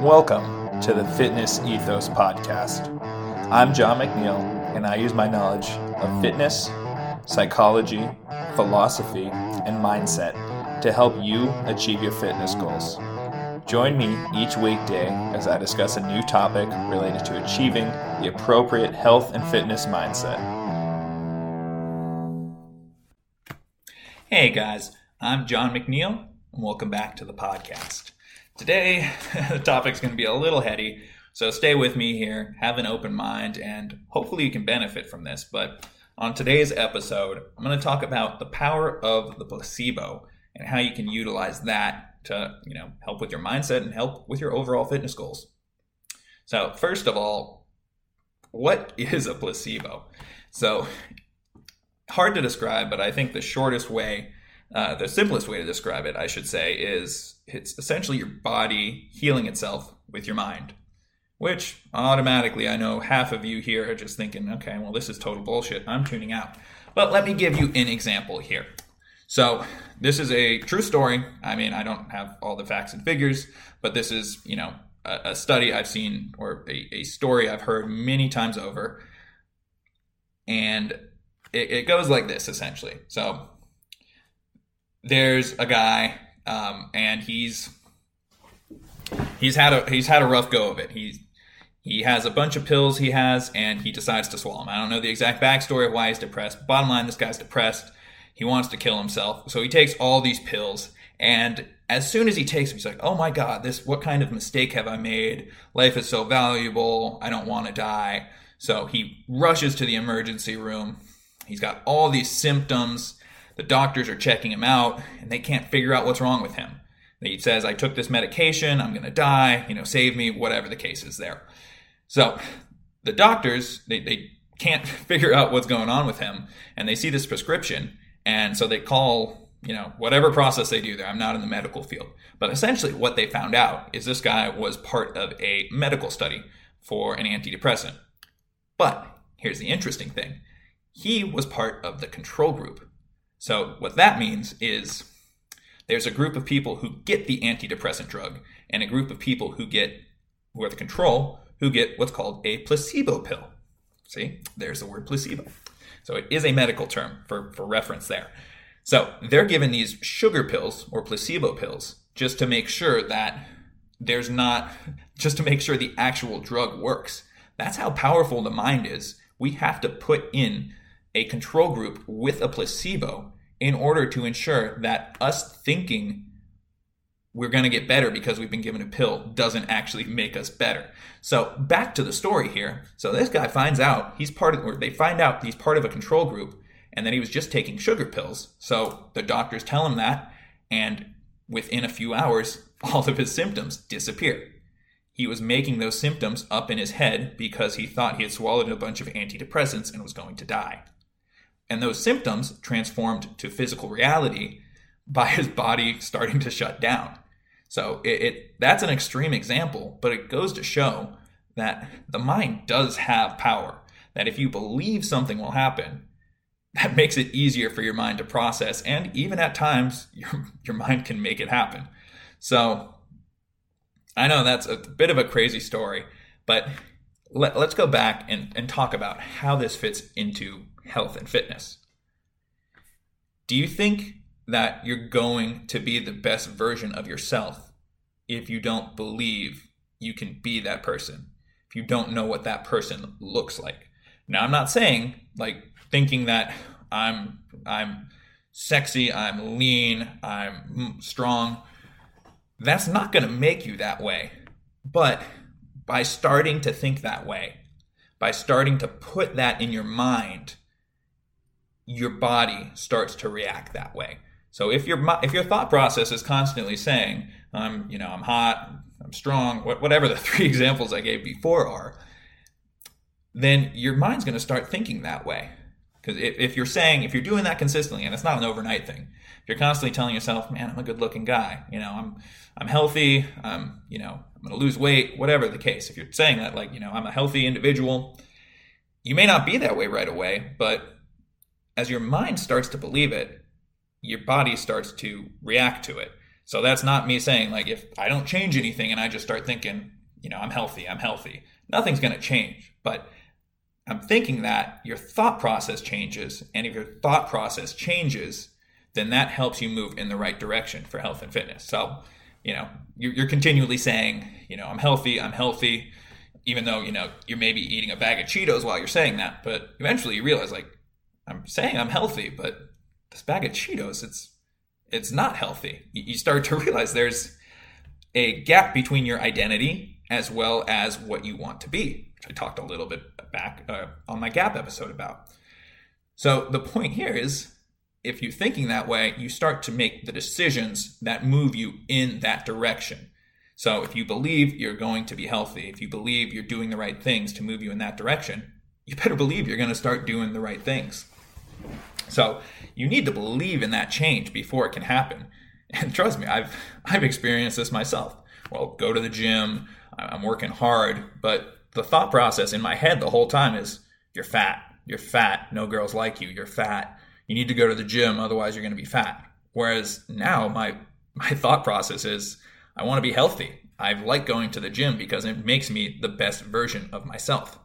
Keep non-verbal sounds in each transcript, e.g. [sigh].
Welcome to the Fitness Ethos Podcast. I'm Jon McNeil, and I use my knowledge of fitness, psychology, philosophy, and mindset to help you achieve your fitness goals. Join me each weekday as I discuss a new topic related to achieving the appropriate health and fitness mindset. Hey guys, I'm Jon McNeil, and welcome back to the podcast. Today, [laughs] the topic's going to be a little heady, so stay with me here, have an open mind, and hopefully you can benefit from this. But on today's episode, I'm going to talk about the power of the placebo and how you can utilize that to, you know, help with your mindset and help with your overall fitness goals. So, first of all, what [laughs] is a placebo? So, hard to describe, but I think the shortest way, uh, the simplest way to describe it, I should say, is it's essentially your body healing itself with your mind. Which automatically, I know half of you here are just thinking, okay, well, this is total bullshit. I'm tuning out. But let me give you an example here. So, this is a true story. I mean, I don't have all the facts and figures, but this is, you know, a, a study I've seen or a, a, story I've heard many times over. And it, it goes like this essentially. So, there's a guy um, and he's he's had a he's had a rough go of it. He's he has a bunch of pills he has, and he decides to swallow them. I don't know the exact backstory of why he's depressed. Bottom line, this guy's depressed. He wants to kill himself, so he takes all these pills. And as soon as he takes them, he's like, "Oh my God, this what kind of mistake have I made? Life is so valuable. I don't want to die." So he rushes to the emergency room. He's got all these symptoms the doctors are checking him out and they can't figure out what's wrong with him. He says, I took this medication, I'm going to die, you know, save me, whatever the case is there. So the doctors, they, they can't [laughs] figure out what's going on with him and they see this prescription. And so they call, you know, whatever process they do there. I'm not in the medical field. But essentially, what they found out is this guy was part of a medical study for an antidepressant. But here's the interesting thing he was part of the control group. So, what that means is there's a group of people who get the antidepressant drug and a group of people who get, who are the control, who get what's called a placebo pill. See, there's the word placebo. So, it is a medical term for, for reference there. So, they're given these sugar pills or placebo pills just to make sure that there's not, [laughs] just to make sure the actual drug works. That's how powerful the mind is. We have to put in a control group with a placebo in order to ensure that us thinking we're going to get better because we've been given a pill doesn't actually make us better. So back to the story here. So this guy finds out he's part of, or they find out he's part of a control group and that he was just taking sugar pills. So the doctors tell him that, and within a few hours, [laughs] all of his symptoms disappear. He was making those symptoms up in his head because he thought he had swallowed a bunch of antidepressants and was going to die. And those symptoms transformed to physical reality by [laughs] his body starting to shut down. So it, it, that's an extreme example, but it goes to show that the mind does have power. That if you believe something will happen, that makes it easier for your mind to process, and even at times your your mind can make it happen. So I know that's a bit of a crazy story, but let, us go back and, and talk about how this fits into health and fitness. Do you think that you're going to be the best version of yourself if you don't believe you can be that person? If you don't know what that person looks like? Now, I'm not saying like thinking that I'm I'm sexy, I'm lean, I'm strong. That's not going to make you that way. But by starting to think that way, by starting to put that in your mind, your body starts to react that way. So if your if your thought process is constantly saying, "I'm you know I'm hot, I'm strong," whatever the [laughs] three examples I gave before are, then your mind's going to start thinking that way. Because if, if you're saying if you're doing that consistently, and it's not an overnight thing, if you're constantly telling yourself, "Man, I'm a good-looking guy," you know, I'm I'm healthy, I'm you know I'm going to lose weight, whatever the case. If you're saying that, like you know, I'm a healthy individual, you may not be that way right away, but as your mind starts to believe it, your body starts to react to it. So that's not me saying, like, if I don't change anything and I just start thinking, you know, I'm healthy, I'm healthy, nothing's going to change. But I'm thinking that your thought process changes. And if your thought process changes, then that helps you move in the right direction for health and fitness. So, you know, you're, continually saying, you know, I'm healthy, I'm healthy, even though, you know, you're maybe eating a bag of Cheetos while you're saying that. But eventually you realize, like, I'm saying I'm healthy, but this bag of Cheetos, it's it's not healthy. You start to [laughs] realize there's a gap between your identity as well as what you want to be, which I talked a little bit back uh, on my gap episode about. So the point here is if you're thinking that way, you start to make the decisions that move you in that direction. So if you believe you're going to be healthy, if you believe you're doing the right things to move you in that direction, you better believe you're going to start doing the right things. So you need to believe in that change before it can happen. And trust me, I've I've experienced this myself. Well, go to the gym, I'm working hard, but the thought process in my head the whole time is you're fat. You're fat. No girls like you. You're fat. You need to go to the gym otherwise you're going to be fat. Whereas now my my thought process is I want to be healthy. I like going to the gym because it makes me the best version of myself.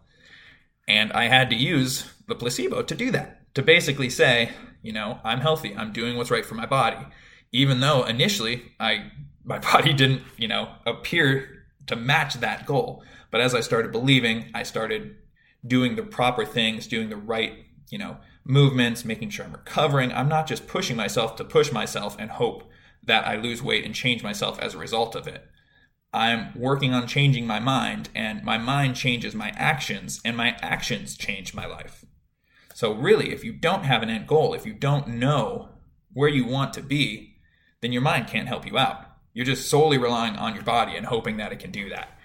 And I had to use the placebo to do that to basically say, you know, I'm healthy. I'm doing what's right for my body. Even though initially I my [laughs] body didn't, you know, appear to match that goal. But as I started believing, I started doing the proper things, doing the right, you know, movements, making sure I'm recovering. I'm not just pushing myself to push myself and hope that I lose weight and change myself as a result of it. I'm working on changing my mind, and my mind changes my actions, and my actions change my life. So, really, if you don't have an end goal, if you don't know where you want to be, then your mind can't help you out. You're just solely relying on your body and hoping that it can do that.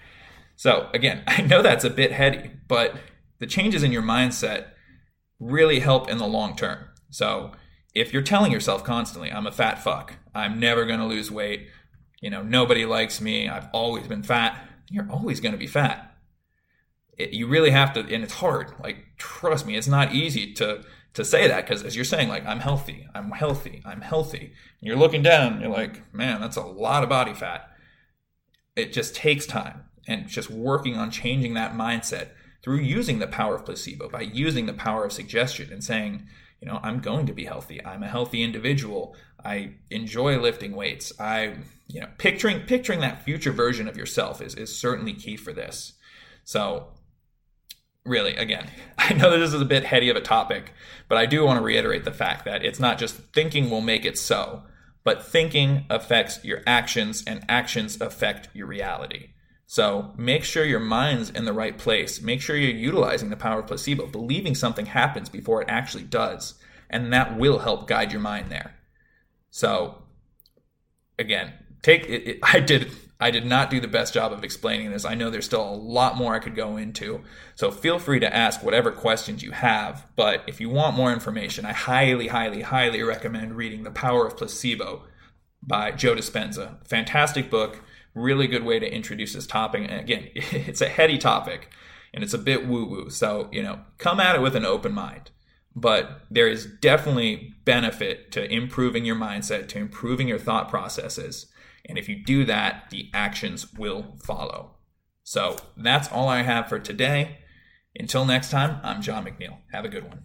So, again, [laughs] I know that's a bit heady, but the changes in your mindset really help in the long term. So, if you're telling yourself constantly, I'm a fat fuck, I'm never going to lose weight, you know, nobody likes me, I've always been fat, you're always going to be fat it, you really have to, and it's hard. Like, trust me, it's not easy to to say that because as you're saying, like, I'm healthy, I'm healthy, I'm healthy. And you're looking down, you're like, man, that's a lot of body fat. It just takes time and just working on changing that mindset through using the power of placebo, by using the power of suggestion and saying, you know, I'm going to be healthy. I'm a healthy individual. I enjoy lifting weights. I, you know, picturing picturing that future version of yourself is is certainly key for this. So really, again, [laughs] I know this is a bit heady of a topic, but I do want to reiterate the fact that it's not just thinking will make it so, but thinking affects your actions and actions affect your reality. So make sure your mind's in the right place. Make sure you're utilizing the power of placebo, believing something happens before it actually does. And that will help guide your mind there. So again, take it, it [laughs] I did I did not do the best job of explaining this. I know there's still a lot more I could go into. So feel free to ask whatever questions you have. But if you want more information, I highly, highly, highly recommend reading The Power of Placebo by Joe Dispenza. Fantastic book. Really good way to introduce this topic. And again, [laughs] it's a heady topic and it's a bit woo woo. So, you know, come at it with an open mind. But there is definitely benefit to improving your mindset, to improving your thought processes and if you do that, the actions will follow. So that's all I have for today. Until next time, I'm Jon McNeil. Have a good one.